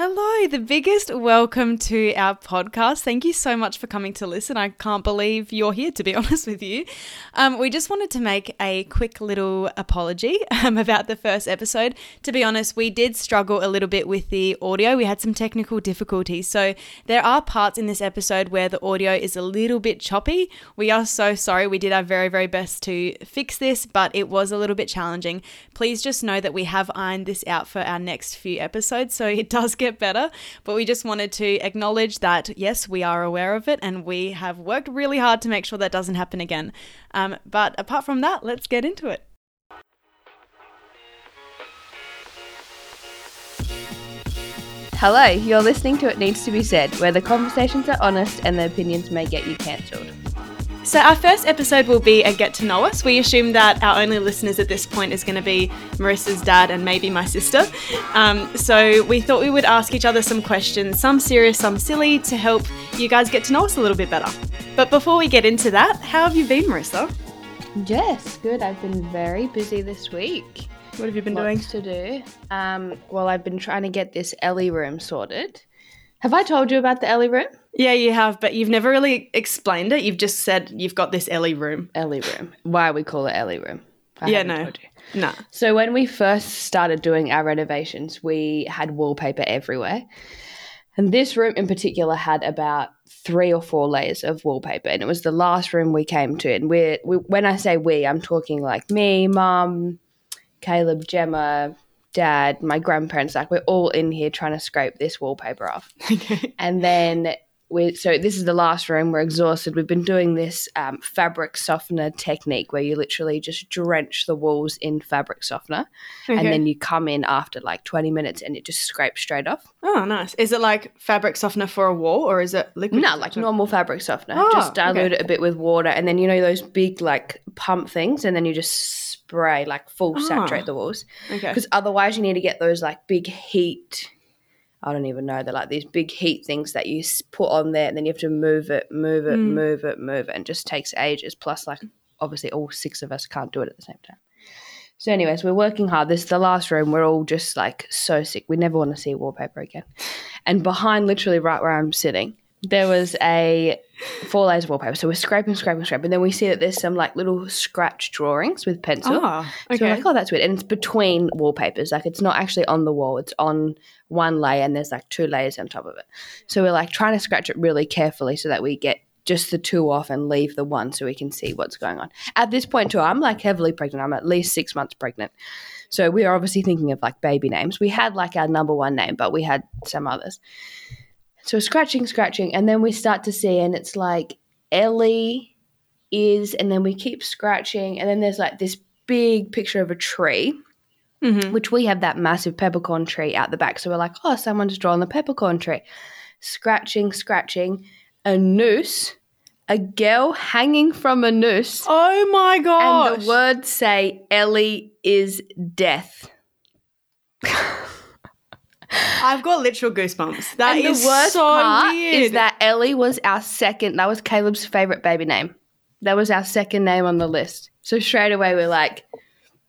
Hello, the biggest welcome to our podcast. Thank you so much for coming to listen. I can't believe you're here, to be honest with you. Um, we just wanted to make a quick little apology um, about the first episode. To be honest, we did struggle a little bit with the audio. We had some technical difficulties. So there are parts in this episode where the audio is a little bit choppy. We are so sorry. We did our very, very best to fix this, but it was a little bit challenging. Please just know that we have ironed this out for our next few episodes. So it does get get better. But we just wanted to acknowledge that, yes, we are aware of it and we have worked really hard to make sure that doesn't happen again. Um, but apart from that, let's get into it. Hello, you're listening to It Needs to Be Said, where the conversations are honest and the opinions may get you cancelled. So, our first episode will be a get to know us. We assume that our only listeners at this point is going to be Marissa's dad and maybe my sister. Um, so, we thought we would ask each other some questions, some serious, some silly, to help you guys get to know us a little bit better. But before we get into that, how have you been, Marissa? Yes, good. I've been very busy this week. What have you been Lots doing? to do. Um, well, I've been trying to get this Ellie room sorted. Have I told you about the Ellie room? Yeah, you have, but you've never really explained it. You've just said you've got this Ellie room. Ellie room. Why we call it Ellie room? I yeah, no. told you. Nah. So when we first started doing our renovations, we had wallpaper everywhere. And this room in particular had about three or four layers of wallpaper. And it was the last room we came to. And we're, we, when I say we, I'm talking like me, mum, Caleb, Gemma, dad, my grandparents. Like we're all in here trying to scrape this wallpaper off. Okay. And then we so this is the last room. We're exhausted. We've been doing this um, fabric softener technique where you literally just drench the walls in fabric softener, and then you come in after like twenty minutes and it just scrapes straight off. Oh, nice. Is it like fabric softener for a wall or is it liquid? No, like normal fabric softener. Oh, just dilute okay. it a bit with water, and then you know those big like pump things, and then you just spray like full Ah. saturate the walls. Okay. because otherwise you need to get those like big heat i don't even know they're like these big heat things that you put on there and then you have to move it move it Mm. move it move it and it just takes ages plus like obviously all six of us can't do it at the same time so anyways we're working hard this is the last room we're all just like so sick we never want to see wallpaper again and behind literally right where i'm sitting there was a four layers of wallpaper so we're scraping scraping scraping and then we see that there's some like little scratch drawings with pencil Oh, okay. so we're like, oh, that's weird. And it's between wallpapers. Like it's not actually on the wall. It's on one layer and there's like two layers on top of it. So we're like trying to scratch it really carefully so that we get just the two off and leave the one so we can see what's going on. At this point too, I'm like heavily pregnant. I'm at least six months pregnant. So we are obviously thinking of like baby names. We had like our number one name, but we had some others. So scratching, scratching, and then we start to see, and it's like Ellie is, and then we keep scratching, and then there's like this big picture of a tree, Mhm. which we have that massive peppercorn tree out the back. So we're like, oh, someone's drawn the peppercorn tree. Scratching, scratching, a noose, a girl hanging from a noose, Oh my gosh. and the words say, Ellie is death. I've got literal goosebumps. That and is the worst so part weird. is that Ellie was our second, that was Caleb's favorite baby name. That was our second name on the list. So straight away we're like,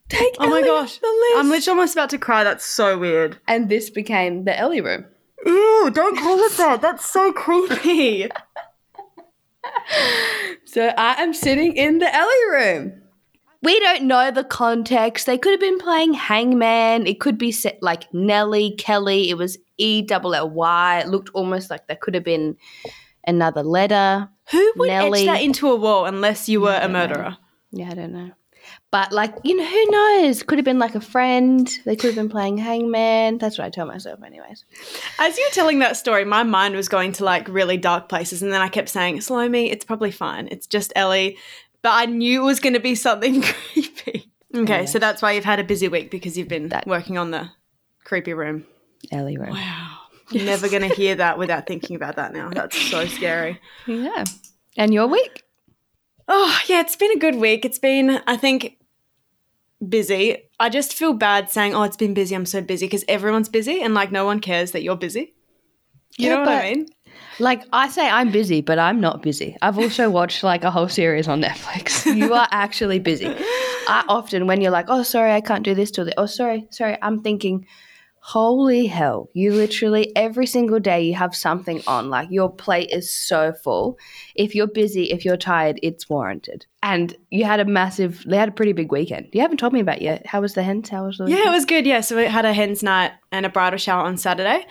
take Oh my gosh. the list. I'm literally almost about to cry. That's so weird. and this became the Ellie room. Ew, don't call it that. That's so creepy. So I am sitting in the Ellie room. We don't know the context. They could have been playing Hangman. It could be set like Nelly, Kelly. It was E double L Y. It looked almost like there could have been another letter. Who would Nelly. etch that into a wall unless you were a don't know. murderer? Yeah, I don't know. But like, you know, who knows? Could have been like a friend. They could have been playing Hangman. That's what I tell myself, anyways. As you were telling that story, my mind was going to like really dark places, and then I kept saying, "Slow me, it's probably fine. It's just Ellie." But I knew it was going to be something creepy. Okay, so that's why you've had a busy week because you've been That- working on the creepy room. Ellie room. Wow, You're never going to hear that without thinking about that now. That's so scary. Yeah. And your week? Oh, yeah, it's been a good week. It's been, I think, busy. I just feel bad saying, oh, it's been busy. I'm so busy because everyone's busy and like no one cares that you're busy. You Yeah, know what I mean? Like I say, I'm busy, but I'm not busy. I've also watched like a whole series on Netflix. You are actually busy. I often, when you're like, "Oh, sorry, I can't do this till the," "Oh, sorry, sorry," I'm thinking, Holy hell. You literally every single day you have something on. Like your plate is so full. If you're busy, if you're tired, it's warranted. And you had a massive, they had a pretty big weekend. You haven't told me about yet. How was the hens? How was the Yeah, it was good. Yeah, so we had a hens night and a bridal shower on Saturday.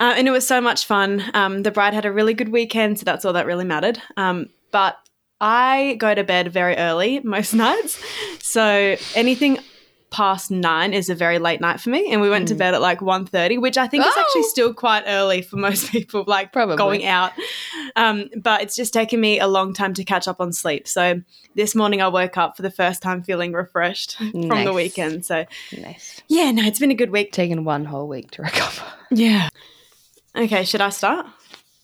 Uh, and it was so much fun. Um, the bride had a really good weekend, so that's all that really mattered. Um, but I go to bed very early most nights. So anything past nine is a very late night for me. And we went to bed at like 1.30, which I think is actually Oh. still quite early for most people, like Probably. going out. Um, but it's just taken me a long time to catch up on sleep. So this morning I woke up for the first time feeling refreshed from the weekend. So Nice. yeah, no, it's been a good week. Taken one whole week to recover. Yeah. Okay, should I start?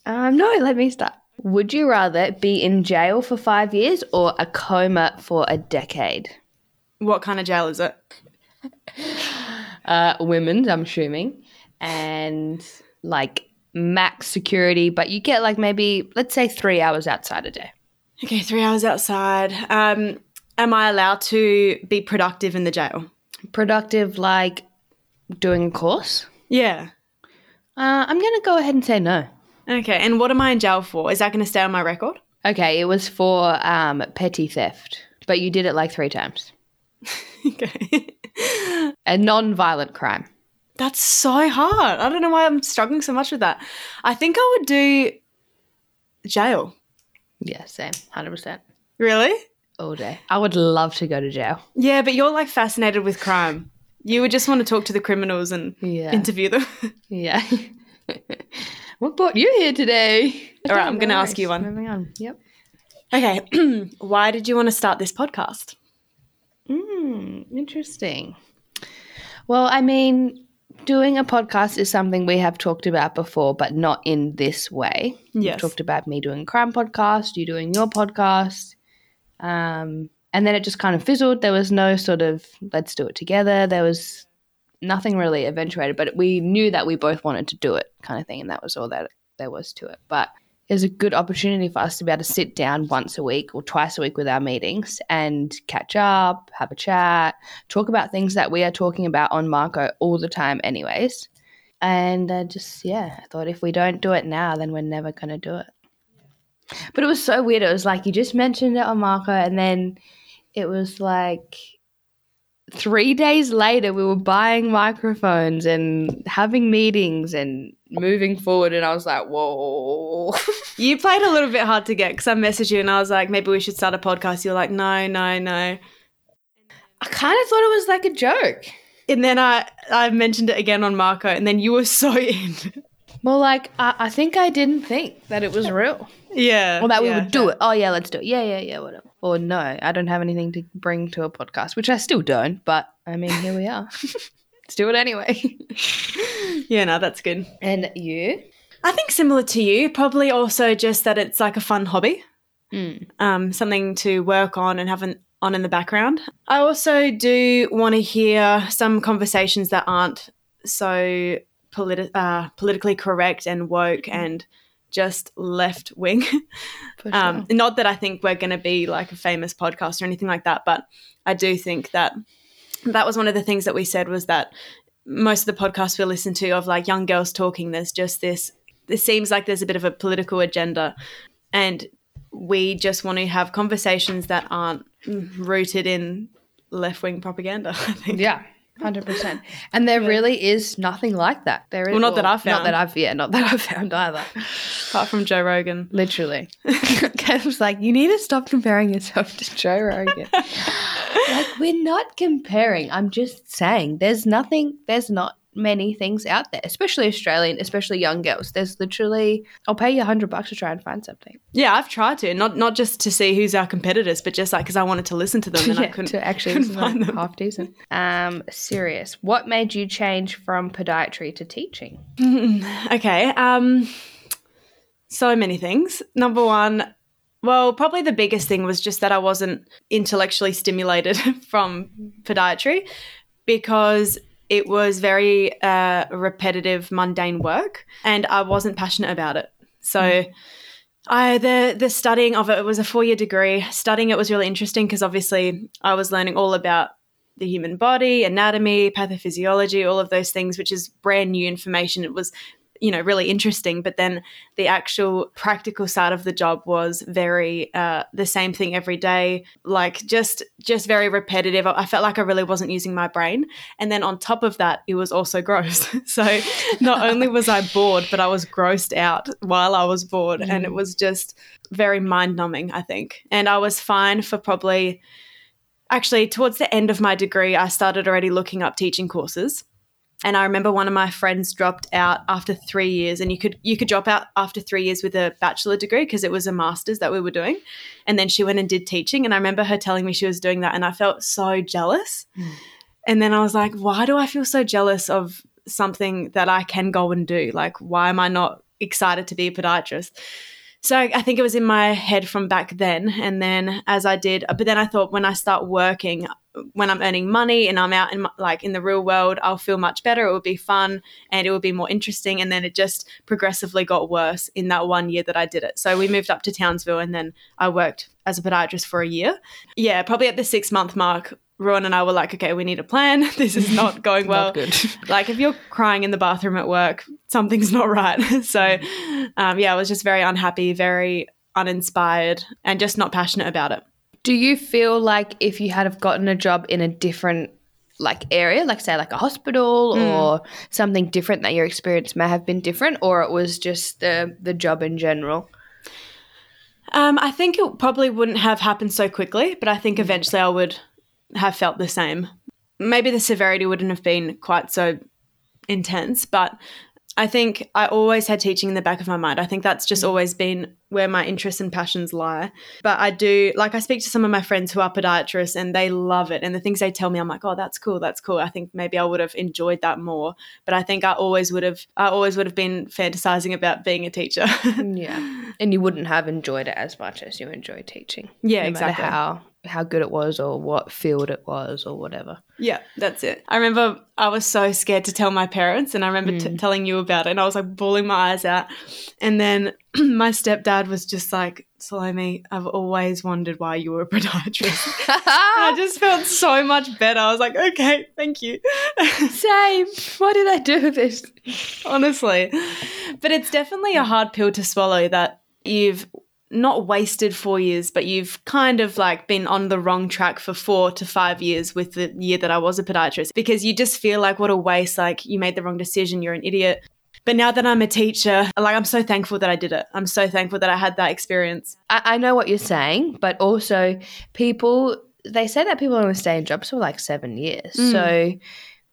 Um, no, let me start. Would you rather be in jail for five years or a coma for a decade? What kind of jail is it? Uh, women's, I'm assuming, and like max security, but you get like maybe let's say three hours outside a day. Okay, three hours outside. Um, am I allowed to be productive in the jail? Productive, like doing a course. Yeah. Uh, I'm gonna go ahead and say no. Okay, and what am I in jail for? Is that going to stay on my record? Okay, it was for um, petty theft, but you did it like three times. okay. A non-violent crime. That's so hard. I don't know why I'm struggling so much with that. I think I would do jail. Yeah, same, hundred percent, Really? all day. I would love to go to jail. Yeah, but you're like fascinated with crime. You would just want to talk to the criminals and Yeah, interview them. yeah. what brought you here today? All right, I'm gonna ask you one. Moving on. Yep. okay. why did you want to start this podcast? Mm, interesting. Well, I mean, doing a podcast is something we have talked about before, but not in this way. Yes. We've talked about me doing a crime podcast, you doing your podcast. Um, and then it just kind of fizzled. There was no sort of let's do it together. There was nothing really eventuated, but we knew that we both wanted to do it kind of thing. And that was all that there was to it. But it was a good opportunity for us to be able to sit down once a week or twice a week with our meetings and catch up, have a chat, talk about things that we are talking about on Marco all the time, anyways. And uh, just, yeah, I thought if we don't do it now, then we're never going to do it. But it was so weird. It was like you just mentioned it on Marco, and then it was like three days later, we were buying microphones and having meetings and moving forward. And I was like, whoa. You played a little bit hard to get because I messaged you and I was like, maybe we should start a podcast. You're like, no, no, no. I kind of thought it was like a joke. And then I, I mentioned it again on Marco, and then you were so in. Well, like, I, I think I didn't think that it was real. yeah. Or that we would do yeah. it. Oh, yeah, let's do it. Yeah, yeah, yeah, whatever. Or no, I don't have anything to bring to a podcast, which I still don't. But I mean, here we are. let's do it anyway. Yeah, no, that's good. and you? I think similar to you, probably also just that it's like a fun hobby, Mm. um, something to work on and have an, on in the background. I also do want to hear some conversations that aren't so politi- uh, politically correct and woke and just left wing. For Um, not that I think we're going to be like a famous podcast or anything like that, but I do think that that was one of the things that we said was that most of the podcasts we listen to of like young girls talking, there's just this. It seems like there's a bit of a political agenda, and we just want to have conversations that aren't rooted in left wing propaganda. I think. Yeah, hundred percent. And there really is nothing like that. There is Well, not that I've Not that I've yeah, not that I've found either. Apart from Joe Rogan. Literally, was like, "You need to stop comparing yourself to Joe Rogan." like we're not comparing. I'm just saying, there's nothing. There's not many things out there, especially Australian, especially young girls. There's literally, I'll pay you a hundred bucks to try and find something. Yeah, I've tried to not not just to see who's our competitors, but just like because I wanted to listen to them and I couldn't. to actually couldn't find them. them. half decent. Um, serious. What made you change from podiatry to teaching? okay. Um, so many things. Number one, well, probably the biggest thing was just that I wasn't intellectually stimulated from podiatry because it was very uh, repetitive, mundane work, and I wasn't passionate about it. So. I the the studying of it, it was a four year degree. Studying it was really interesting because obviously I was learning all about the human body, anatomy, pathophysiology, all of those things, which is brand new information. It was you know really interesting but then the actual practical side of the job was very uh, the same thing every day like just just very repetitive. I felt like i really wasn't using my brain. And then on top of that it was also gross. So not only was i bored but i was grossed out while i was bored. Mm. and it mm. was just very mind numbing i think. And i was fine for probably actually towards the end of my degree i started already looking up teaching courses and I remember one of my friends dropped out after three years, and you could you could drop out after three years with a bachelor degree because it was a master's that we were doing, and then she went and did teaching. And I remember her telling me she was doing that, and I felt so jealous. Mm. And then I was like, why do I feel so jealous of something that I can go and do? Like, why am I not excited to be a podiatrist? So I think it was in my head from back then. And then as I did, but then I thought when I start working, when I'm earning money and I'm out in like in the real world, I'll feel much better. It will be fun and it will be more interesting. And then it just progressively got worse in that one year that I did it. So we moved up to Townsville and then I worked as a podiatrist for a year. Yeah, probably at the six month mark, Rowan and I were like, okay, we need a plan. This is not going well. not good. like if you're crying in the bathroom at work, something's not right. so um, yeah, I was just very unhappy, very uninspired, and just not passionate about it. Do you feel like if you had have gotten a job in a different like area, like say like a hospital mm. or something different that your experience may have been different, or it was just the the job in general? Um, I think it probably wouldn't have happened so quickly, but I think eventually I would have felt the same. Maybe the severity wouldn't have been quite so intense, but I think I always had teaching in the back of my mind. I think that's just always been where my interests and passions lie. But I do, like, I speak to some of my friends who are podiatrists and they love it. And the things they tell me, I'm like, oh, that's cool, that's cool. I think maybe I would have enjoyed that more. But I think I always would have, I always would have been fantasizing about being a teacher. yeah. And you wouldn't have enjoyed it as much as you enjoy teaching. Yeah, no exactly. how how good it was or what field it was or whatever. Yeah, that's it. I remember I was so scared to tell my parents, and I remember mm. t- telling you about it, and I was like bawling my eyes out. And then my stepdad was just like, Salome, I've always wondered why you were a podiatrist. I just felt so much better. I was like, okay, thank you. Same. Why did I do this? Honestly. But it's definitely a hard pill to swallow that you've not wasted four years, but you've kind of like been on the wrong track for four to five years with the year that I was a podiatrist because you just feel like what a waste, like you made the wrong decision, you're an idiot. But now that I'm a teacher, like I'm so thankful that I did it. I'm so thankful that I had that experience. I, I know what you're saying, but also people, they say that people only stay in jobs for like seven years. Mm. So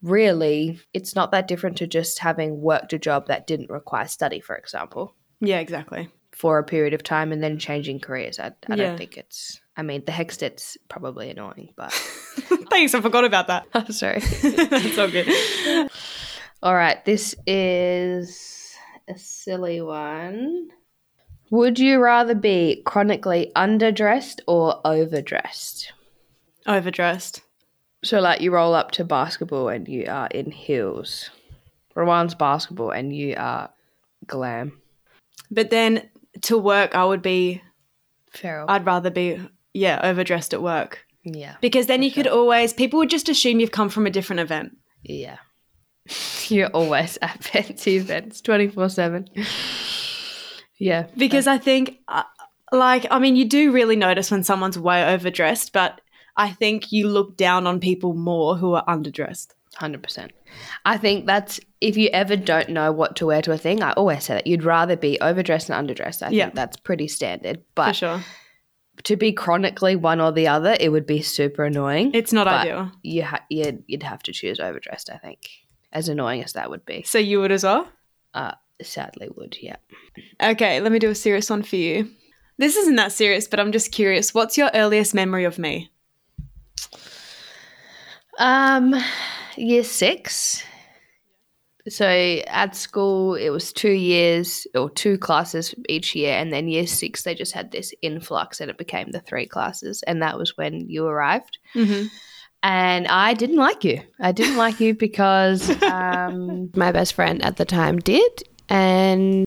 really, it's not that different to just having worked a job that didn't require study, for example. Yeah, exactly for a period of time and then changing careers. I, I yeah. don't think it's. I mean, the HECS debt's probably annoying, but. Thanks, I forgot about that. Oh, sorry. That's all good. All right, this is a silly one. Would you rather be chronically underdressed or overdressed? Overdressed. So, like, you roll up to basketball and you are in heels. Rowan's basketball and you are glam. But then to work, I would be feral. I'd rather be yeah overdressed at work. Yeah, because then you sure. could always people would just assume you've come from a different event. Yeah, you're always at fancy events, twenty four seven. Yeah, because I think, uh, like, I mean, you do really notice when someone's way overdressed, but I think you look down on people more who are underdressed. 100%. I think that's if you ever don't know what to wear to a thing, I always say that you'd rather be overdressed and underdressed. I yeah. think that's pretty standard. But sure. to be chronically one or the other, it would be super annoying. It's not ideal. You ha- you'd, you'd have to choose overdressed, I think, as annoying as that would be. So you would as well? Uh, sadly would, yeah. Okay, let me do a serious one for you. This isn't that serious, but I'm just curious. What's your earliest memory of me? Um year six. So at school, it was two years or two classes each year. And then year six, they just had this influx and it became the three classes. And that was when you arrived. Mm-hmm. And I didn't like you. I didn't like you because um, my best friend at the time did. And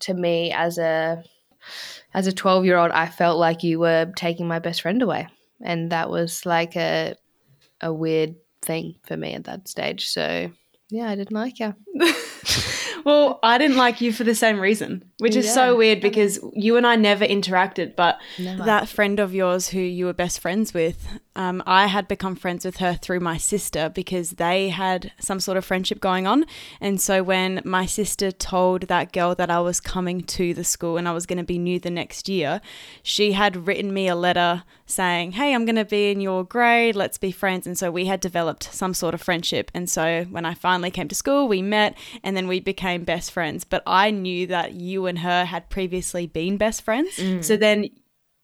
to me, as a as a 12 year old, I felt like you were taking my best friend away. And that was like a a weird thing for me at that stage. So yeah, I didn't like her. well, I didn't like you for the same reason, which is Yeah, so weird because you and I never interacted. But Never. that friend of yours who you were best friends with, um, I had become friends with her through my sister because they had some sort of friendship going on. And so when my sister told that girl that I was coming to the school and I was going to be new the next year, she had written me a letter saying, Hey, I'm going to be in your grade. Let's be friends. And so we had developed some sort of friendship. And so when I finally came to school, we met and then we became best friends. But I knew that you and her had previously been best friends. Mm. So then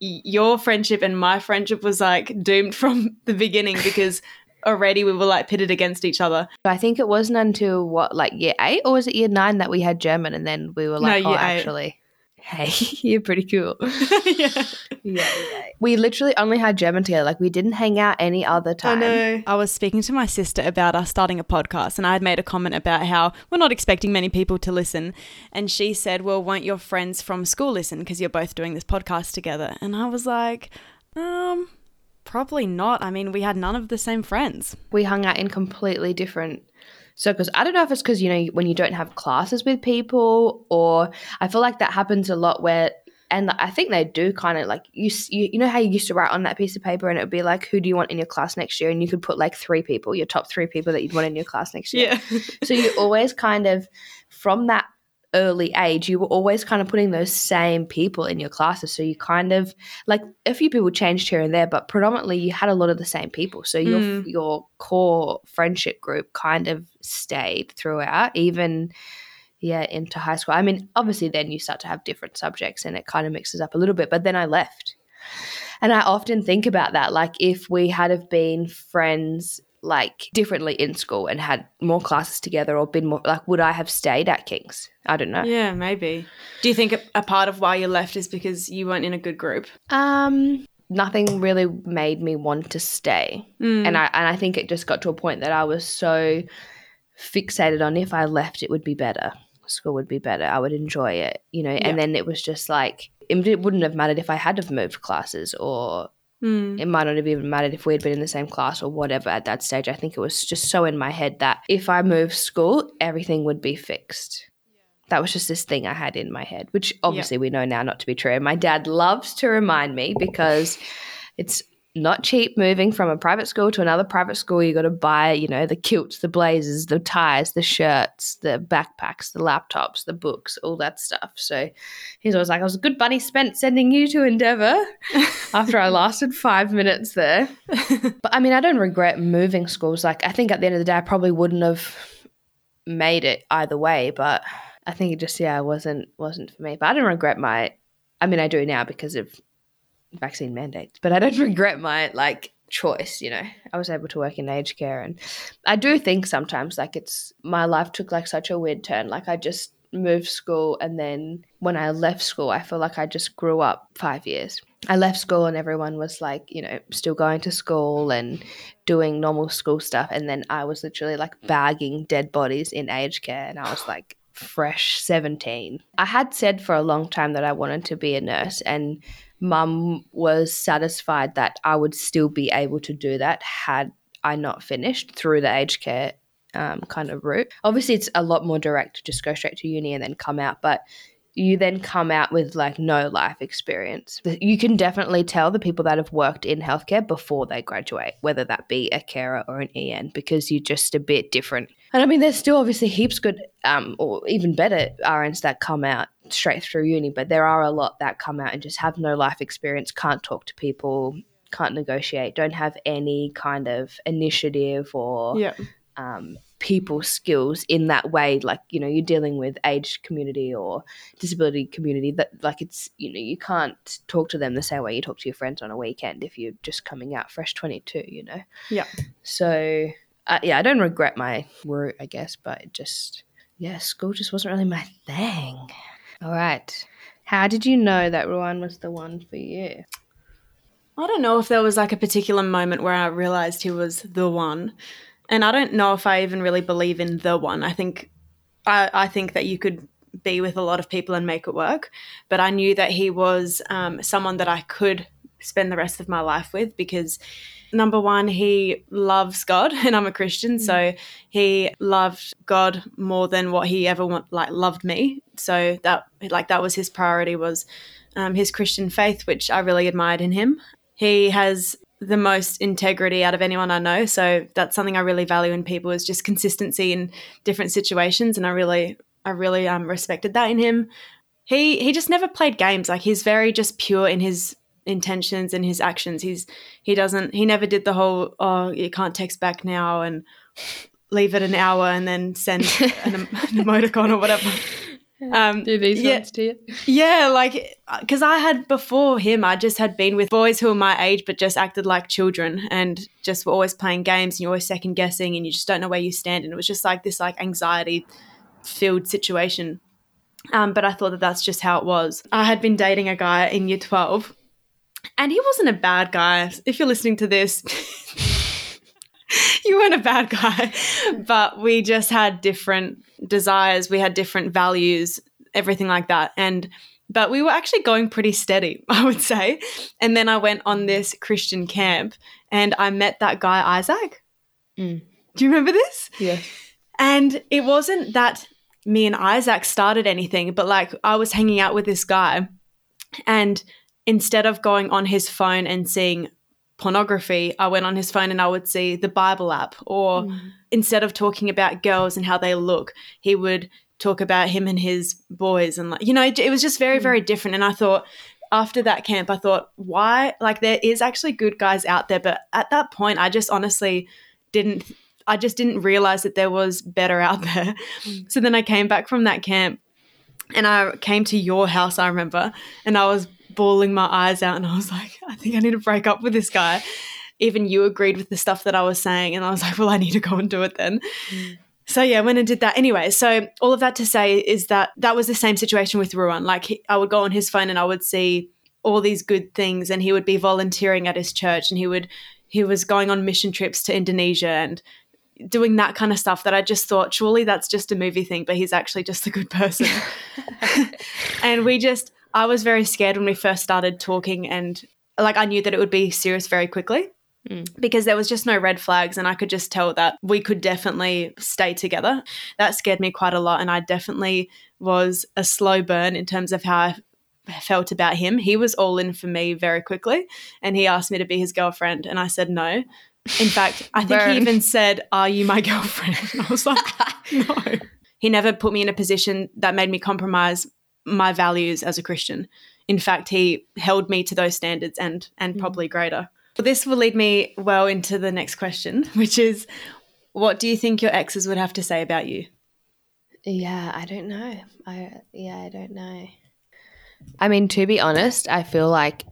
your friendship and my friendship was like doomed from the beginning because already we were like pitted against each other. I think it wasn't until what, like year eight, or was it year nine that we had German, and then we were like, oh, year eight. actually, hey, you're pretty cool. yeah. yeah, we literally only had German together. Like we didn't hang out any other time. I time. know. I was speaking to my sister about us starting a podcast, and I had made a comment about how we're not expecting many people to listen. And she said, Well, won't your friends from school listen because you're both doing this podcast together? And I was like, Um, probably not. I mean, we had none of the same friends. we hung out in completely different circles. I don't know if it's because you know when you don't have classes with people, or I feel like that happens a lot where. And I think they do kind of like you, you. You know how you used to write on that piece of paper, and it would be like, "Who do you want in your class next year?" And you could put like three people, your top three people that you'd want in your class next year. Yeah. so you always kind of, from that early age, you were always kind of putting those same people in your classes. So you kind of like a few people changed here and there, but predominantly you had a lot of the same people. So your Mm. your core friendship group kind of stayed throughout, even yeah into high school. I mean, obviously then you start to have different subjects and it kind of mixes up a little bit. But then I left, and I often think about that. Like if we had have been friends like differently in school and had more classes together or been more like would I have stayed at King's? I don't know. Yeah, maybe. Do you think a, a part of why you left is because you weren't in a good group? Um nothing really made me want to stay. Mm. And I and I think it just got to a point that I was so fixated on if I left it would be better. School would be better. I would enjoy it, you know. Yeah. And then it was just like it it wouldn't have mattered if I had have moved classes or Mm. it might not have even mattered if we had been in the same class or whatever at that stage. I think it was just so in my head that if I moved school, everything would be fixed. That was just this thing I had in my head, which obviously we know now not to be true. My dad loves to remind me because it's not cheap moving from a private school to another private school. You got to buy, you know, the kilts, the blazers, the ties, the shirts, the backpacks, the laptops, the books, all that stuff. So he's always like, "I was a good bunny spent sending you to Endeavour After I lasted five minutes there, but I mean, I don't regret moving schools. Like, I think at the end of the day, I probably wouldn't have made it either way. But I think it just, yeah, wasn't wasn't for me. But I don't regret my. I mean, I do now because of vaccine mandates, but I don't regret my like choice. You know, I was able to work in aged care, and I do think sometimes like it's my life took like such a weird turn. Like I just moved school, and then when I left school, I feel like I just grew up five years. I left school, and everyone was like, you know, still going to school and doing normal school stuff, and then I was literally like bagging dead bodies in aged care, and I was like fresh 17. I had said for a long time that I wanted to be a nurse and mum was satisfied that I would still be able to do that had I not finished through the aged care um, kind of route. Obviously, it's a lot more direct to just go straight to uni and then come out, but you then come out with like no life experience. You can definitely tell the people that have worked in healthcare before they graduate, whether that be a carer or an EN, because you're just a bit different. And I mean, there's still obviously heaps good, um, or even better RNs that come out straight through uni, but there are a lot that come out and just have no life experience, can't talk to people, can't negotiate, don't have any kind of initiative or Yeah. um, people skills in that way like you know you're dealing with aged community or disability community that like it's you know you can't talk to them the same way you talk to your friends on a weekend if you're just coming out fresh 22 you know Yeah. so uh, yeah i don't regret my route i guess but it just yeah school just wasn't really my thing all right how did you know that Rowan was the one for you I don't know if there was like a particular moment where I realized he was the one. And I don't know if I even really believe in the one. I think I, I think that you could be with a lot of people and make it work. But I knew that he was um, someone that I could spend the rest of my life with because number one, he loves God, and I'm a Christian, mm. so he loved God more than what he ever want, like loved me. So that like that was his priority was um, his Christian faith, which I really admired in him. He has the most integrity out of anyone I know, so that's something I really value in people is just consistency in different situations, and I really I really um, respected that in him. He he just never played games. Like he's very just pure in his intentions and his actions. He's he doesn't he never did the whole oh you can't text back now and leave it an hour and then send an, an emoticon or whatever. Um, Do these yeah, ones to you? Yeah, like because I had before him, I just had been with boys who were my age but just acted like children and just were always playing games and you're always second guessing and you just don't know where you stand and it was just like this like anxiety filled situation. Um, but I thought that that's just how it was. I had been dating a guy in year twelve and he wasn't a bad guy. If you're listening to this, you weren't a bad guy, but we just had different desires, we had different values, everything like that. And but we were actually going pretty steady, I would say. And then I went on this Christian camp and I met that guy Isaac. Mm. Do you remember this? Yeah. And it wasn't that me and Isaac started anything, but like I was hanging out with this guy and instead of going on his phone and seeing pornography, I went on his phone and I would see the Bible app. Or mm. instead of talking about girls and how they look, he would talk about him and his boys. And, like, you know, it, it was just very, mm. very different. And I thought, after that camp, I thought, why? Like, there is actually good guys out there. But at that point, I just honestly didn't. I just didn't realize that there was better out there. Mm. So then I came back from that camp and I came to your house, I remember, and I was bawling my eyes out and I was like, I think I need to break up with this guy. Even you agreed with the stuff that I was saying. And I was like, well, I need to go and do it then. Mm. So yeah, I went and did that. Anyway, so all of that to say is that that was the same situation with Rowan. Like he, I would go on his phone and I would see all these good things and he would be volunteering at his church and he would he was going on mission trips to Indonesia and doing that kind of stuff that I just thought surely that's just a movie thing, but he's actually just a good person. and we just I was very scared when we first started talking, and like I knew that it would be serious very quickly. Mm. Because there was just no red flags, and I could just tell that we could definitely stay together. That scared me quite a lot, and I definitely was a slow burn in terms of how I felt about him. He was all in for me very quickly, and he asked me to be his girlfriend, and I said no. In fact, I think he even said, Are you my girlfriend? And I was like, No. He never put me in a position that made me compromise my values as a Christian. In fact, he held me to those standards and and mm. probably greater. But this will lead me well into the next question, which is what do you think your exes would have to say about you? Yeah, I don't know. I yeah, I don't know. I mean, to be honest, I feel like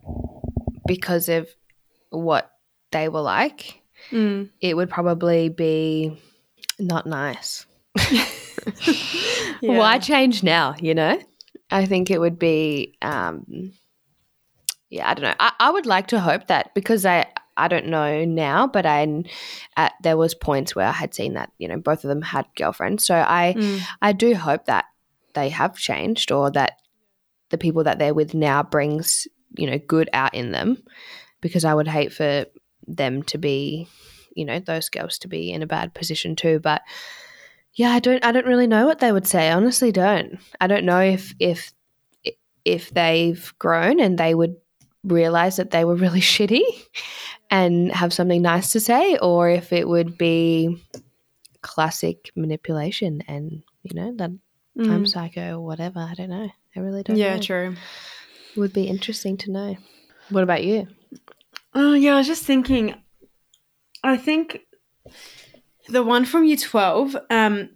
because of what they were like, mm. it would probably be not nice. yeah. Why change now, you know? I think it would be, um, yeah, I don't know. I, I would like to hope that because I, I don't know now, but I, at, there was points where I had seen that you know both of them had girlfriends. So I, mm. I do hope that they have changed or that the people that they're with now brings you know good out in them, because I would hate for them to be, you know, those girls to be in a bad position too. But yeah, I don't I don't really know what they would say. I honestly don't. I don't know if if if they've grown and they would realize that they were really shitty and have something nice to say or if it would be classic manipulation and you know that mm. I'm psycho or whatever. I don't know. I really don't yeah, know. true. It would be interesting to know. What about you? Oh yeah, I was just thinking I think the one from year 12, um,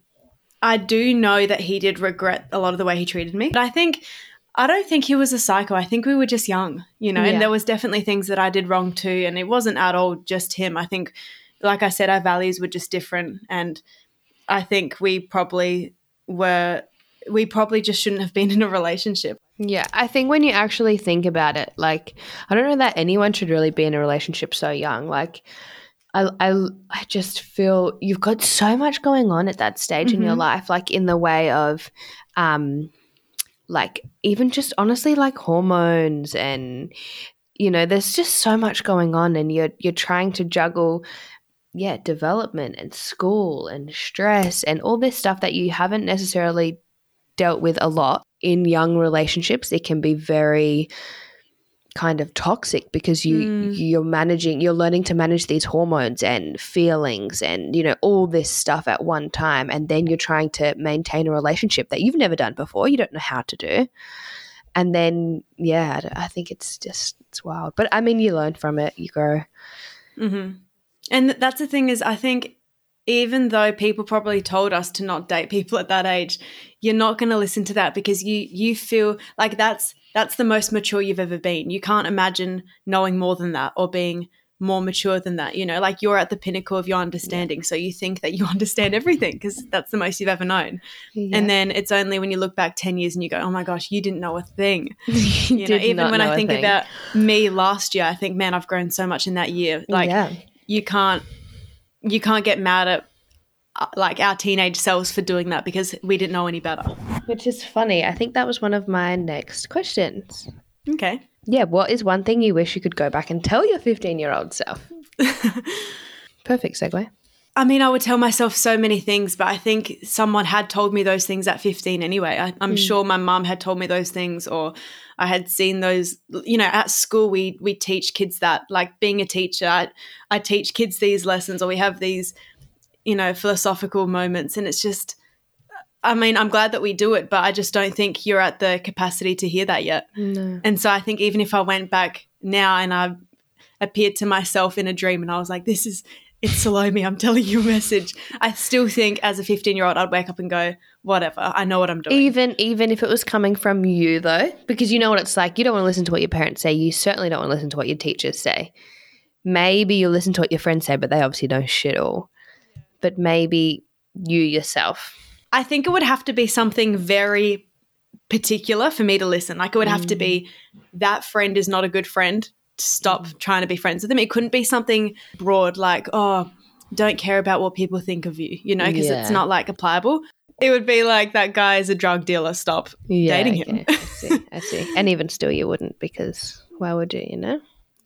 I do know that he did regret a lot of the way he treated me. But I think, I don't think he was a psycho. I think we were just young, you know, yeah. and there was definitely things that I did wrong too. And it wasn't at all just him. I think, like I said, our values were just different. And I think we probably were, we probably just shouldn't have been in a relationship. Yeah, I think when you actually think about it, like, I don't know that anyone should really be in a relationship so young. Like, I, I, I just feel you've got so much going on at that stage mm-hmm. in your mm-hmm. life, like in the way of, um, like even just honestly like hormones and you know, there's just so much going on and you're you're trying to juggle yeah, development and school and stress and all this stuff that you haven't necessarily dealt with a lot in young relationships. It can be very kind of toxic because you Mm. you're managing you're learning to manage these hormones and feelings and you know all this stuff at one time. And then you're trying to maintain a relationship that you've never done before. You don't know how to do. And then yeah i think it's just it's wild. But i mean you learn from it. You grow. Hmm And that's the thing is, I think even though people probably told us to not date people at that age, you're not going to listen to that because you you feel like that's that's the most mature you've ever been. You can't imagine knowing more than that or being more mature than that. You know, like you're at the pinnacle of your understanding, so you think that you understand everything because that's the most you've ever known. Yeah. And then it's only when you look back ten years and you go, "Oh my gosh, you didn't know a thing." You You know, even when I think thing. about me last year, I think, man, I've grown so much in that year. Like yeah you can't you can't get mad at Uh, like our teenage selves for doing that because we didn't know any better. which is funny i think that was one of my next questions Okay. yeah what is one thing you wish you could go back and tell your 15 year old self perfect segue I mean, I would tell myself so many things, but I think someone had told me those things at 15 anyway. I, I'm hmm. sure my mum had told me those things, or I had seen those. You know, at school we we teach kids that, like being a teacher, I, I teach kids these lessons, or we have these, you know, philosophical moments, and it's just. I mean, I'm glad that we do it, but I just don't think you're at the capacity to hear that yet. no And so I think even if I went back now and I appeared to myself in a dream and I was like, this is, it's Salome, I'm telling you a message, I still think as a 15 year old, I'd wake up and go, whatever, I know what I'm doing. Even even if it was coming from you though, because you know what it's like. You don't want to listen to what your parents say. You certainly don't want to listen to what your teachers say. Maybe you'll listen to what your friends say, but they obviously don't shit all. But maybe you yourself. I think it would have to be something very particular for me to listen. Like it would have to be mm. that friend is not a good friend. Stop mm. trying to be friends with them. It couldn't be something broad like, oh, don't care about what people think of you, you know, because it's not like applicable. It would be like that guy is a drug dealer. Stop dating him. I see. I see. And even still, you wouldn't because why would you? You know,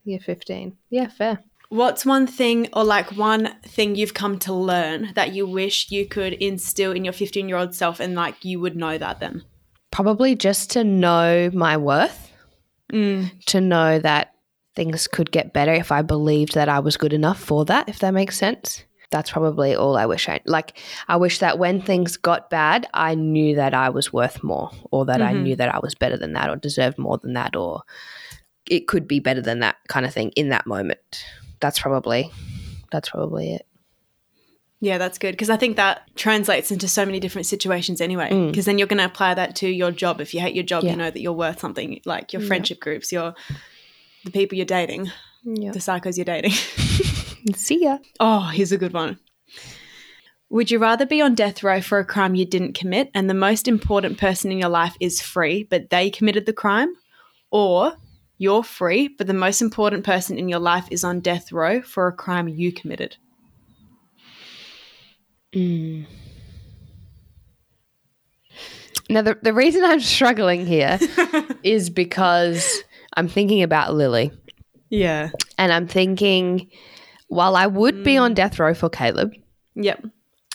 you're 15. Yeah, fair. What's one thing or like one thing you've come to learn that you wish you could instill in your 15 year old self and like you would know that then? Probably just to know my worth. Mm. to know that things could get better if I believed that I was good enough for that, if that makes sense. That's probably all I wish I like. I wish that when things got bad, I knew that I was worth more, or that I Mhm. knew that I was better than that, or deserved more than that, or it could be better than that kind of thing in that moment. That's probably that's probably it. Yeah, that's good because I think that translates into so many different situations anyway. Mm. Because then you're going to apply that to your job. If you hate your job, Yeah. you know that you're worth something. Like your Yeah. friendship groups, your the people you're dating, Yeah. the psychos you're dating. See ya. oh, here's a good one. Would you rather be on death row for a crime you didn't commit and the most important person in your life is free, but they committed the crime? Or you're free, but the most important person in your life is on death row for a crime you committed? Mm. Now, the, the reason I'm struggling here is because I'm thinking about Lily. Yeah. And I'm thinking, while I would be Mm. on death row for Caleb Yep.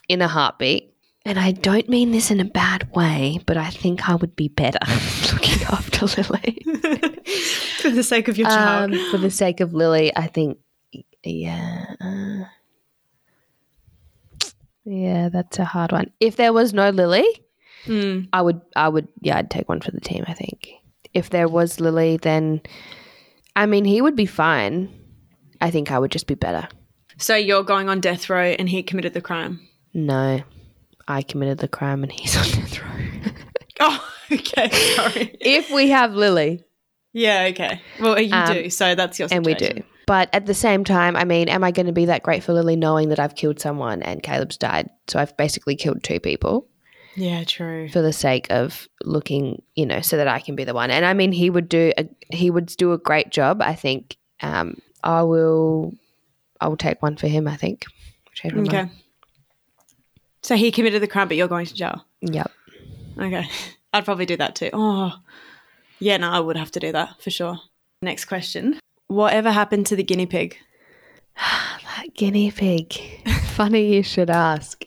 in a heartbeat, and I don't mean this in a bad way, but I think I would be better looking after Lily. for the sake of your child. um, for the sake of Lily, I think, yeah. uh, yeah, that's a hard one. If there was no Lily, Mm. I would, I would, yeah, I'd take one for the team. I think if there was Lily, then I mean, he would be fine. I think I would just be better. So you're going on death row and he committed the crime. No, I committed the crime and he's on death row. Oh, okay. Sorry. if we have Lily, Yeah, okay. Well, you Um, do. So that's your and we do. But at the same time, I mean, am I going to be that grateful, Lily knowing that I've killed someone and Caleb's died? So I've basically killed two people Yeah, true. for the sake of looking, you know, so that I can be the one. And I mean, he would do a he would do a great job. I think. Um, I will. I will take one for him. I think. Okay. So he committed the crime, but you're going to jail. Yep. Okay. I'd probably do that too. Oh, yeah, no, I would have to do that for sure. Next question. whatever happened to the guinea pig? That guinea pig. Funny you should ask.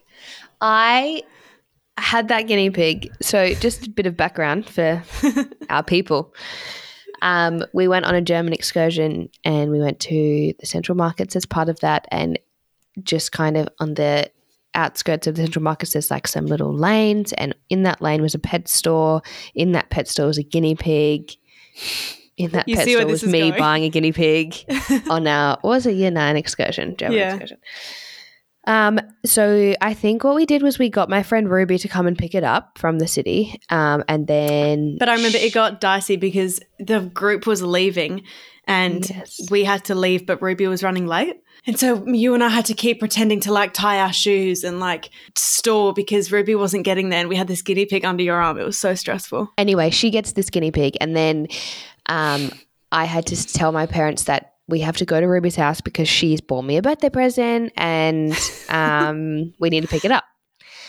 I had that guinea pig. So, just a bit of background for our people. Um, we went on a German excursion and we went to the central markets as part of that. And just kind of on the outskirts of the central markets, there's like some little lanes. And in that lane was a pet store. In that pet store was a guinea pig. In that You pet store was me going. buying a guinea pig on our, what was it, year nine excursion, German Yeah. excursion. Um, so I think what we did was we got my friend Ruby to come and pick it up from the city. Um, and then But I remember it got dicey because the group was leaving and Yes. we had to leave, but Ruby was running late. And so you and I had to keep pretending to like tie our shoes and like store because Ruby wasn't getting there and we had this guinea pig under your arm. It was so stressful. anyway, she gets this guinea pig, and then um, I had to tell my parents that we have to go to Ruby's house because she's bought me a birthday present, and um, we need to pick it up.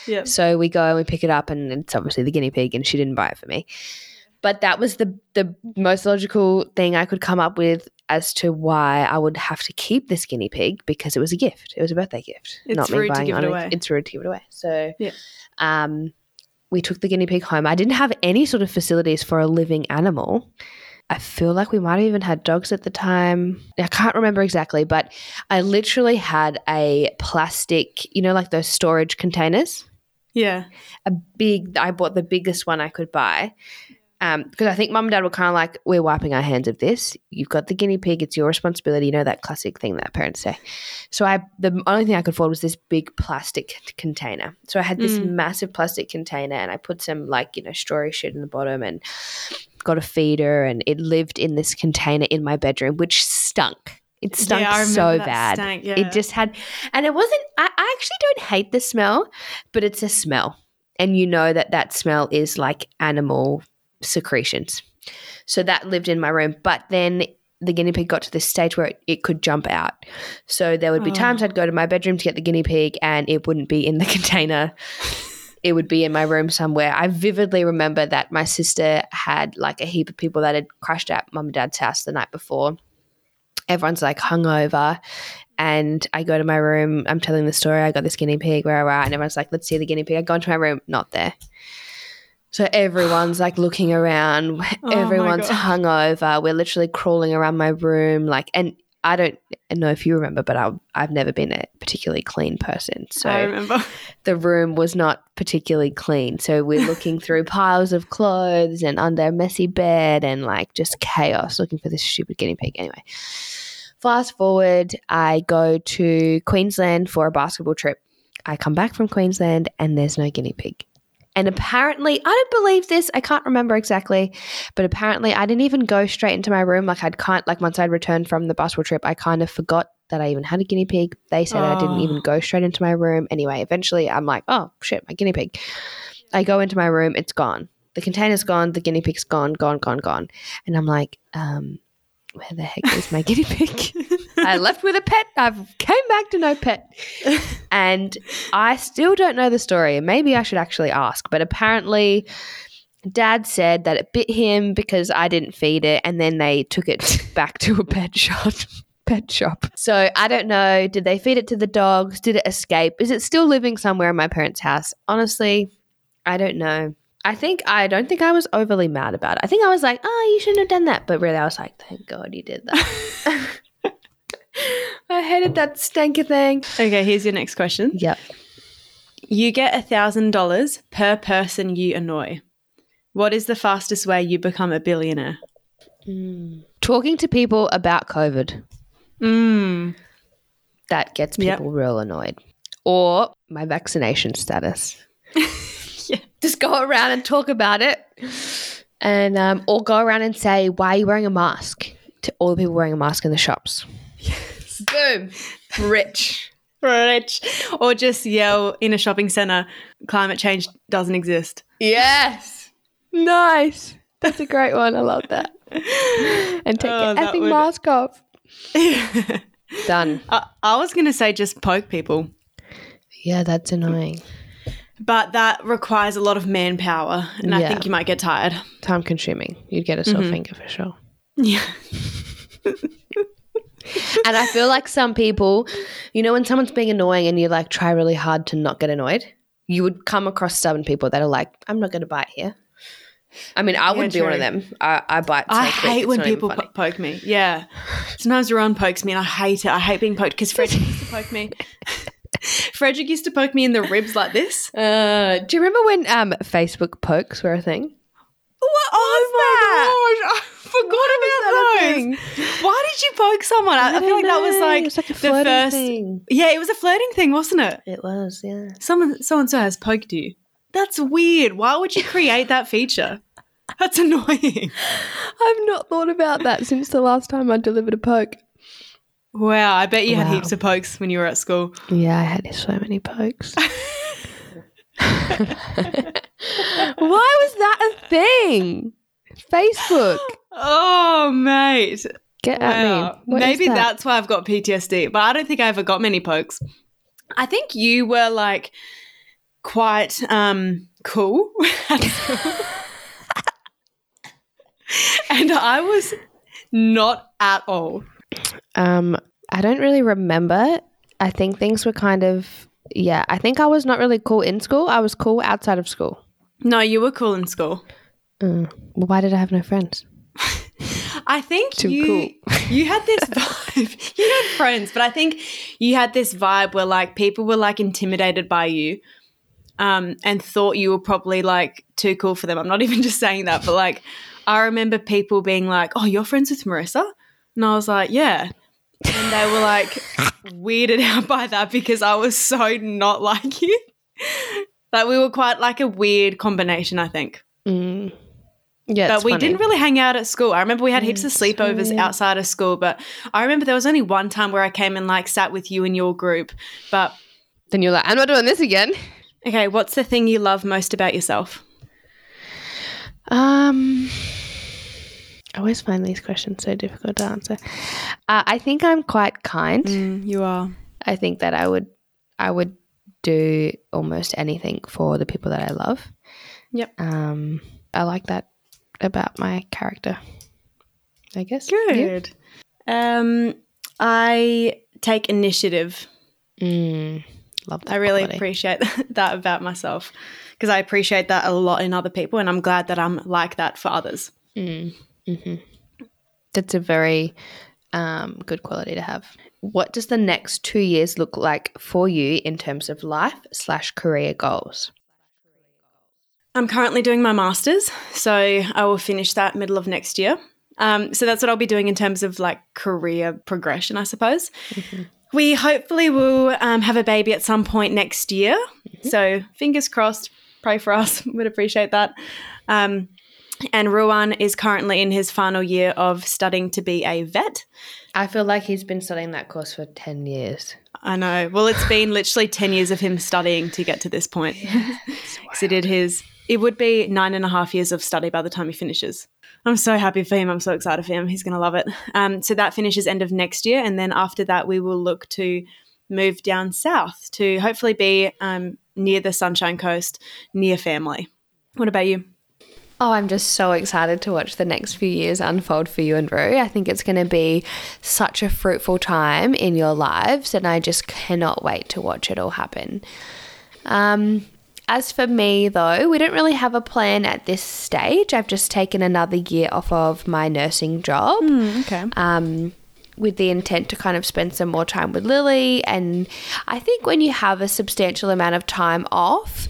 Yeah. So we go and we pick it up, and it's obviously the guinea pig, and she didn't buy it for me. But that was the the most logical thing I could come up with as to why I would have to keep this guinea pig because it was a gift. It was a birthday gift. It's rude to give it away. It's rude to give it away. So Yeah. um, we took the guinea pig home. I didn't have any sort of facilities for a living animal. I feel like we might have even had dogs at the time. I can't remember exactly, but I literally had a plastic, you know, like those storage containers Yeah. a big I bought the biggest one I could buy. Um, because I think mum and dad were kind of like, we're wiping our hands of this. You've got the guinea pig; it's your responsibility. You know that classic thing that parents say. So I, the only thing I could afford was this big plastic container. So I had this Mm. massive plastic container, and I put some like you know strawy shit in the bottom, and got a feeder, and it lived in this container in my bedroom, which stunk. It stunk yeah, so bad. stank, yeah. It just had, and it wasn't. I, I actually don't hate the smell, but it's a smell, and you know that that smell is like animal secretions. So that lived in my room, but then the guinea pig got to this stage where it, it could jump out. So there would be Oh. times I'd go to my bedroom to get the guinea pig, and it wouldn't be in the container. It would be in my room somewhere. I vividly remember that my sister had like a heap of people that had crashed at mum and dad's house the night before. Everyone's like hungover, and I go to my room. I'm telling the story. I got this guinea pig, rah, rah, and everyone's like, let's see the guinea pig. I go into my room, not there. So everyone's like looking around. Oh everyone's hungover. We're literally crawling around my room. Like, and I don't know if you remember, but I, I've never been a particularly clean person. So I remember. the room was not particularly clean. So we're looking through piles of clothes and under a messy bed and like just chaos looking for this stupid guinea pig. Anyway, fast forward, I go to Queensland for a basketball trip. I come back from Queensland and there's no guinea pig. And apparently, I don't believe this. I can't remember exactly, but apparently, I didn't even go straight into my room. Like I'd kind, like once I'd returned from the basketball trip, I kind of forgot that I even had a guinea pig. They said I didn't Oh. even go straight into my room. Anyway, eventually, I'm like, oh shit, my guinea pig. I go into my room, it's gone. The container's gone. The guinea pig's gone, gone, gone, gone. And I'm like, um, where the heck is my guinea pig? I left with a pet. I've came back to no pet. And I still don't know the story. Maybe I should actually ask. But apparently, dad said that it bit him because I didn't feed it. And then they took it back to a pet shop. Pet shop. So I don't know. Did they feed it to the dogs? Did it escape? Is it still living somewhere in my parents' house? Honestly, I don't know. I think I don't think I was overly mad about it. I think I was like, "Oh, you shouldn't have done that," but really, I was like, "Thank God you did that." I hated that stinker thing. Okay, here's your next question. Yep. You get a thousand dollars per person you annoy. What is the fastest way you become a billionaire? Talking to people about COVID Mm. that gets Yep. people real annoyed, or my vaccination status. Yeah. Just go around and talk about it, and um, or go around and say, "Why are you wearing a mask?" to all the people wearing a mask in the shops. Yes. Boom, rich. Rich. Or just yell in a shopping center, climate change doesn't exist. Yes. Nice. That's a great one. I love that. And take Oh, your that effing would- mask off. Done. I, I was going to say just poke people, Yeah, that's annoying. but that requires a lot of manpower, and I think you might get tired. Time consuming. You'd get a sore mm-hmm. finger for sure. Yeah. and I feel like some people, you know, when someone's being annoying and you like try really hard to not get annoyed, you would come across stubborn people that are like, I'm not going to bite here. I mean, I wouldn't be one of them. I, I bite. So I quick, hate when people po- poke me. Yeah. Sometimes Ron pokes me and I hate it. I hate being poked because Frederick used to poke me. Frederick used to poke me in the ribs like this. Uh, do you remember when um, Facebook pokes were a thing? What oh my gosh, I forgot about those. Why did you poke someone? I, I feel like that was like, it's like a the first. thing. Yeah, it was a flirting thing, wasn't it? It was, yeah. Someone, so and so has poked you. That's weird. Why would you create that feature? That's annoying. I've not thought about that since the last time I delivered a poke. Wow, I bet you had heaps of pokes when you were at school. Yeah, I had so many pokes. Why was that a thing? Facebook. Oh, mate. Get at Wow. me. What Maybe that? that's why I've got PTSD, but I don't think I ever got many pokes. I think you were like quite um cool and I was not at all. Um, I don't really remember. I think things were kind of yeah. I think I was not really cool in school. I was cool outside of school. No, you were cool in school. Mm. Well, why did I have no friends? I think Too you cool. you had this vibe. you had friends, but I think you had this vibe where like people were like intimidated by you. Um, and thought you were probably like too cool for them. I'm not even just saying that, but like I remember people being like, "Oh, you're friends with Marissa," and I was like, "Yeah," and they were like weirded out by that because I was so not like you. Like we were quite like a weird combination, I think. Mm. Yeah, but we funny. didn't really hang out at school. I remember we had heaps of sleepovers outside of school, but I remember there was only one time where I came and like sat with you in your group. But Then you're like, I'm not doing this again. okay, what's the thing you love most about yourself? Um, I always find these questions so difficult to answer. Uh, I think I'm quite kind. you are. I think that I would, I would do almost anything for the people that I love. Yep. Um, I like that about my character. I guess. Good. Um, I take initiative. Mm, love that. I really quality. appreciate that about myself because I appreciate that a lot in other people, and I'm glad that I'm like that for others. Mm, Mm, hmm That's a very um, good quality to have. What does the next two years look like for you in terms of life slash career goals? I'm currently doing my master's, so I will finish that middle of next year. Um, so that's what I'll be doing in terms of like career progression, I suppose. We hopefully will um, have a baby at some point next year. So fingers crossed, pray for us. Would appreciate that. Um, and Rowan is currently in his final year of studying to be a vet. I feel like he's been studying that course for 10 years. I know. Well, it's been literally 10 years of him studying to get to this point. So he did his, it would be nine and a half years of study by the time he finishes. I'm so happy for him. I'm so excited for him. He's going to love it. Um, so that finishes end of next year. And then after that, we will look to move down south to hopefully be um, near the Sunshine Coast, near family. What about you? Oh, I'm just so excited to watch the next few years unfold for you and Rue. I think it's going to be such a fruitful time in your lives, and I just cannot wait to watch it all happen. Um, as for me, though, we don't really have a plan at this stage. I've just taken another year off of my nursing job okay. um, with the intent to kind of spend some more time with Lily. And I think when you have a substantial amount of time off,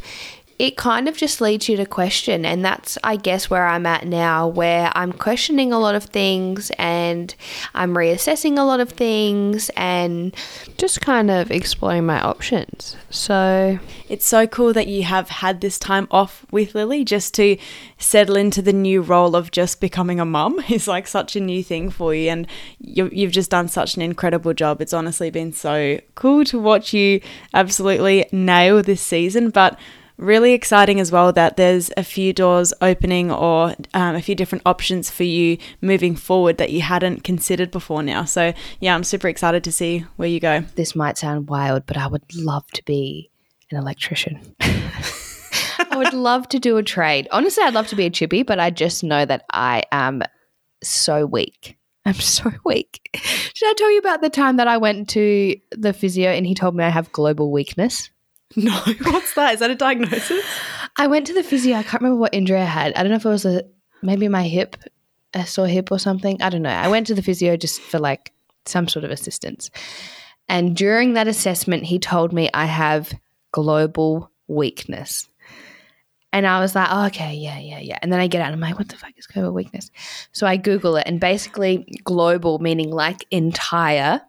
it kind of just leads you to question. And that's, I guess, where I'm at now, where I'm questioning a lot of things and I'm reassessing a lot of things and just kind of exploring my options. So, It's so cool that you have had this time off with Lily just to settle into the new role of just becoming a mum is like such a new thing for you. And you, you've just done such an incredible job. It's honestly been so cool to watch you absolutely nail this season. But really exciting as well that there's a few doors opening or um, a few different options for you moving forward that you hadn't considered before now. So, yeah, I'm super excited to see where you go. this might sound wild, but I would love to be an electrician. I would love to do a trade. Honestly, I'd love to be a chippy, but I just know that I am so weak I'm so weak. Should I tell you about the time that I went to the physio and he told me I have global weakness? No, what's that? Is that a diagnosis? I went to the physio. I can't remember what injury I had. I don't know if it was a maybe my hip, a sore hip or something. I don't know. I went to the physio just for like some sort of assistance. And during that assessment, he told me I have global weakness. And I was like, oh, okay, yeah, yeah, yeah. And then I get out and I'm like, what the fuck is global weakness? So I Google it, and basically, global meaning like entire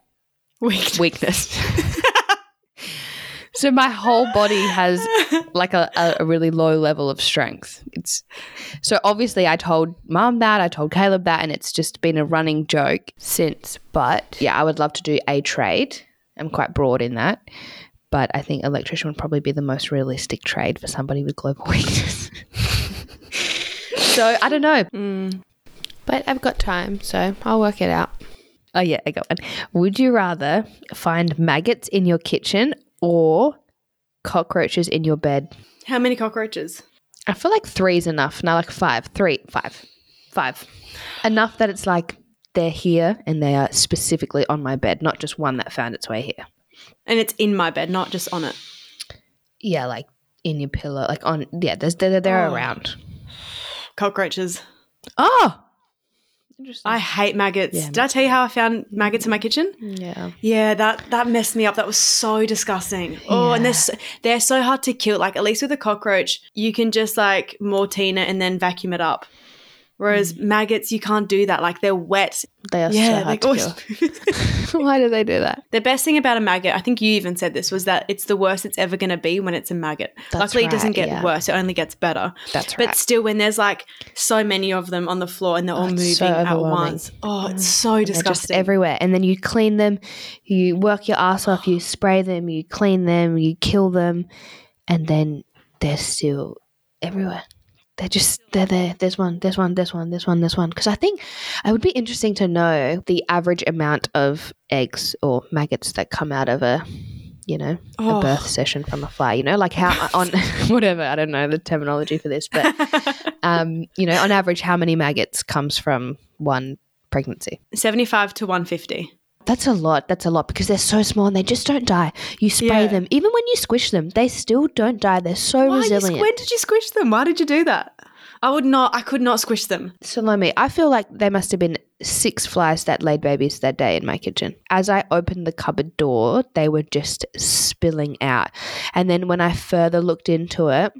Weak. weakness. so my whole body has like a, a, really low level of strength. It's so obviously I told mom that, I told Caleb that, and it's just been a running joke since. But yeah, I would love to do a trade. I'm quite broad in that. But I think electrician would probably be the most realistic trade for somebody with global weakness. so I don't know. Mm. But I've got time, so I'll work it out. Oh yeah, I got one. Would you rather find maggots in your kitchen or cockroaches in your bed? How many cockroaches? I feel like three is enough. No, like five. Three, five, five. Enough that it's like they're here and they are specifically on my bed, not just one that found its way here. And it's in my bed, not just on it. Yeah, like in your pillow, like on. Yeah, there's they're, they're Oh. around. Cockroaches. Oh, interesting. I hate maggots. Yeah. Did I tell you how I found maggots in my kitchen? Yeah. Yeah, that that messed me up. That was so disgusting. Oh, and they're so, they're so hard to kill. Like at least with a cockroach, you can just like Mortina and then vacuum it up. Whereas mm. maggots, you can't do that. Like they're wet. they are yeah, so hard always- kill. Why do they do that? the best thing about a maggot, I think you even said this, was that it's the worst it's ever going to be when it's a maggot. That's Luckily, it doesn't get yeah. worse; it only gets better. That's right. But still, when there's like so many of them on the floor and they're all Oh, moving so at once, oh, it's mm. so They're just disgusting. everywhere. And then you clean them, you work your ass off, you spray them, you clean them, you kill them, and then they're still everywhere. They're just they're there. There's one. There's one. There's one. There's one. There's one. Because I think it would be interesting to know the average amount of eggs or maggots that come out of a, you know, Oh. a birth session from a fly. You know, like how on whatever I don't know the terminology for this, but um, you know, on average, how many maggots comes from one pregnancy? 75 to 150. That's a lot. That's a lot because they're so small and they just don't die. You spray Yeah. them, even when you squish them, they still don't die. They're so Why you resilient. when did you squish them? Why did you do that? I would not. I could not squish them. Salome, I feel like there must have been six flies that laid babies that day in my kitchen. As I opened the cupboard door, they were just spilling out. And then when I further looked into it,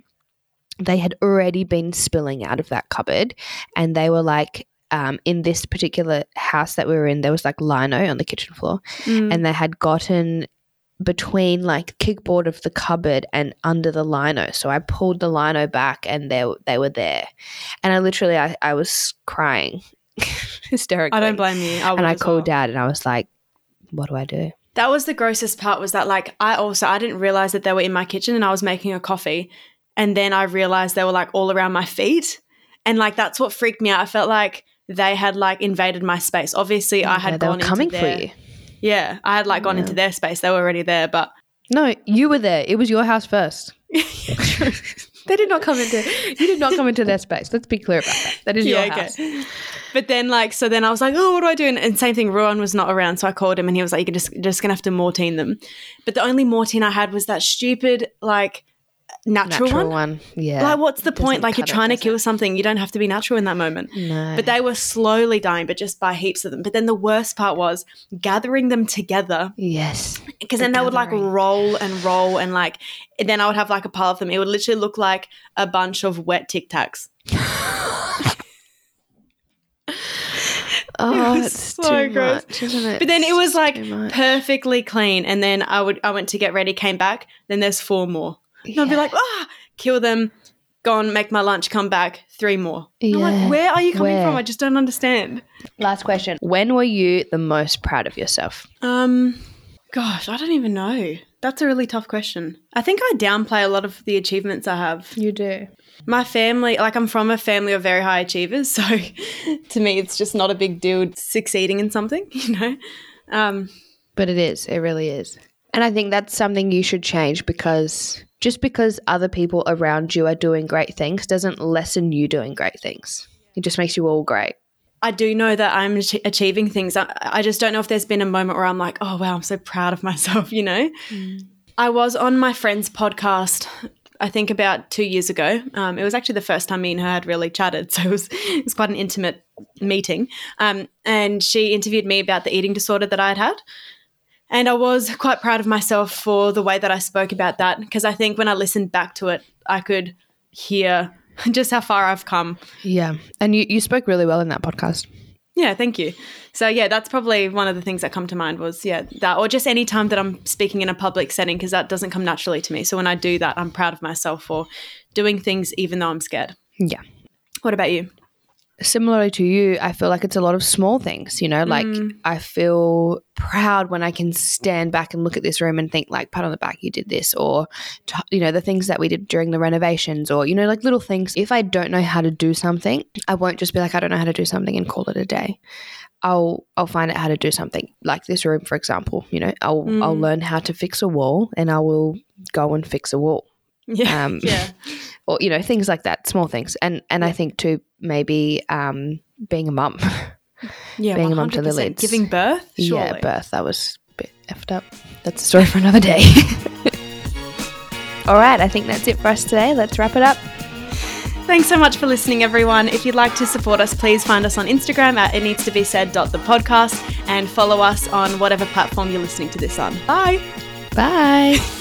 they had already been spilling out of that cupboard. And they were like, um, in this particular house that we were in, there was like lino on the kitchen floor. Mm. and they had gotten between like kickboard of the cupboard and under the lino. So I pulled the lino back and they they were there. And I literally I, I was crying hysterically. I don't blame you. I and I called well. dad and I was like, what do I do? That was the grossest part. Was that like I also I didn't realize that they were in my kitchen and I was making a coffee, and then I realized they were like all around my feet, and like that's what freaked me out. I felt like they had like invaded my space. Obviously, I had Yeah, they gone were coming into for you. Yeah, I had like gone into their space. They were already there, but No, you were there. It was your house first. they did not come into you did not come into their space. Let's be clear about that. That is your house. But then, like, so then I was like, oh, what do I do? And, and same thing, Rowan was not around. So I called him and he was like, you're just, just going to have to Mortein them. But the only Mortein I had was that stupid, like, natural, Natural one. one. Yeah. Like, what's the point? Like, you're trying to kill it? something. You don't have to be natural in that moment. No. But they were slowly dying, but just by heaps of them. But then the worst part was gathering them together yes. because The then they would like roll and roll and like, and then I would have like a pile of them. It would literally look like a bunch of wet Tic Tacs. Oh, it's so too gross. much, isn't it? But then it was like perfectly clean. And then I would I went to get ready, came back, then there's four more. And I'd be like, ah, kill them, go and make my lunch, come back, three more. Yeah. like, where are you coming Where? from? I just don't understand. Last question. When were you the most proud of yourself? Um gosh, I don't even know. That's a really tough question. I think I downplay a lot of the achievements I have. You do. My family, like I'm from a family of very high achievers, so to me it's just not a big deal succeeding in something, you know. Um But it is. It really is. And I think that's something you should change because just because other people around you are doing great things doesn't lessen you doing great things. It just makes you all great. I do know that I'm achieving things. I, I just don't know if there's been a moment where I'm like, oh, wow, I'm so proud of myself, you know? I was on my friend's podcast, I think about two years ago. Um, it was actually the first time me and her had really chatted. So it was, it was quite an intimate meeting. Um, and she interviewed me about the eating disorder that I had had. And I was quite proud of myself for the way that I spoke about that because I think when I listened back to it, I could hear just how far I've come. Yeah. And you, you spoke really well in that podcast. Yeah, thank you. So yeah, that's probably one of the things that come to mind was yeah that, or just any time that I'm speaking in a public setting because that doesn't come naturally to me. So when I do that, I'm proud of myself for doing things even though I'm scared. Yeah. What about you? Similarly to you, I feel like it's a lot of small things, you know, like Mm. I feel proud when I can stand back and look at this room and think, like, pat on the back, you did this, or, t- you know, the things that we did during the renovations, or, you know, like little things. If I don't know how to do something, I won't just be like, I don't know how to do something and call it a day. I'll I'll find out how to do something like this room, for example. You know, I'll I'll Mm. learn how to fix a wall, and I will go and fix a wall. Yeah, Um, yeah, or you know things like that small things and and i think too maybe um being a mum yeah. being a mum to 100%. Lilids. giving birth. Surely. yeah birth that was a bit effed up that's a story for another day all right i think that's it for us today let's wrap it up Thanks so much for listening, everyone. If you'd like to support us, please find us on Instagram at it needs to be said the podcast and follow us on whatever platform you're listening to this on. Bye. bye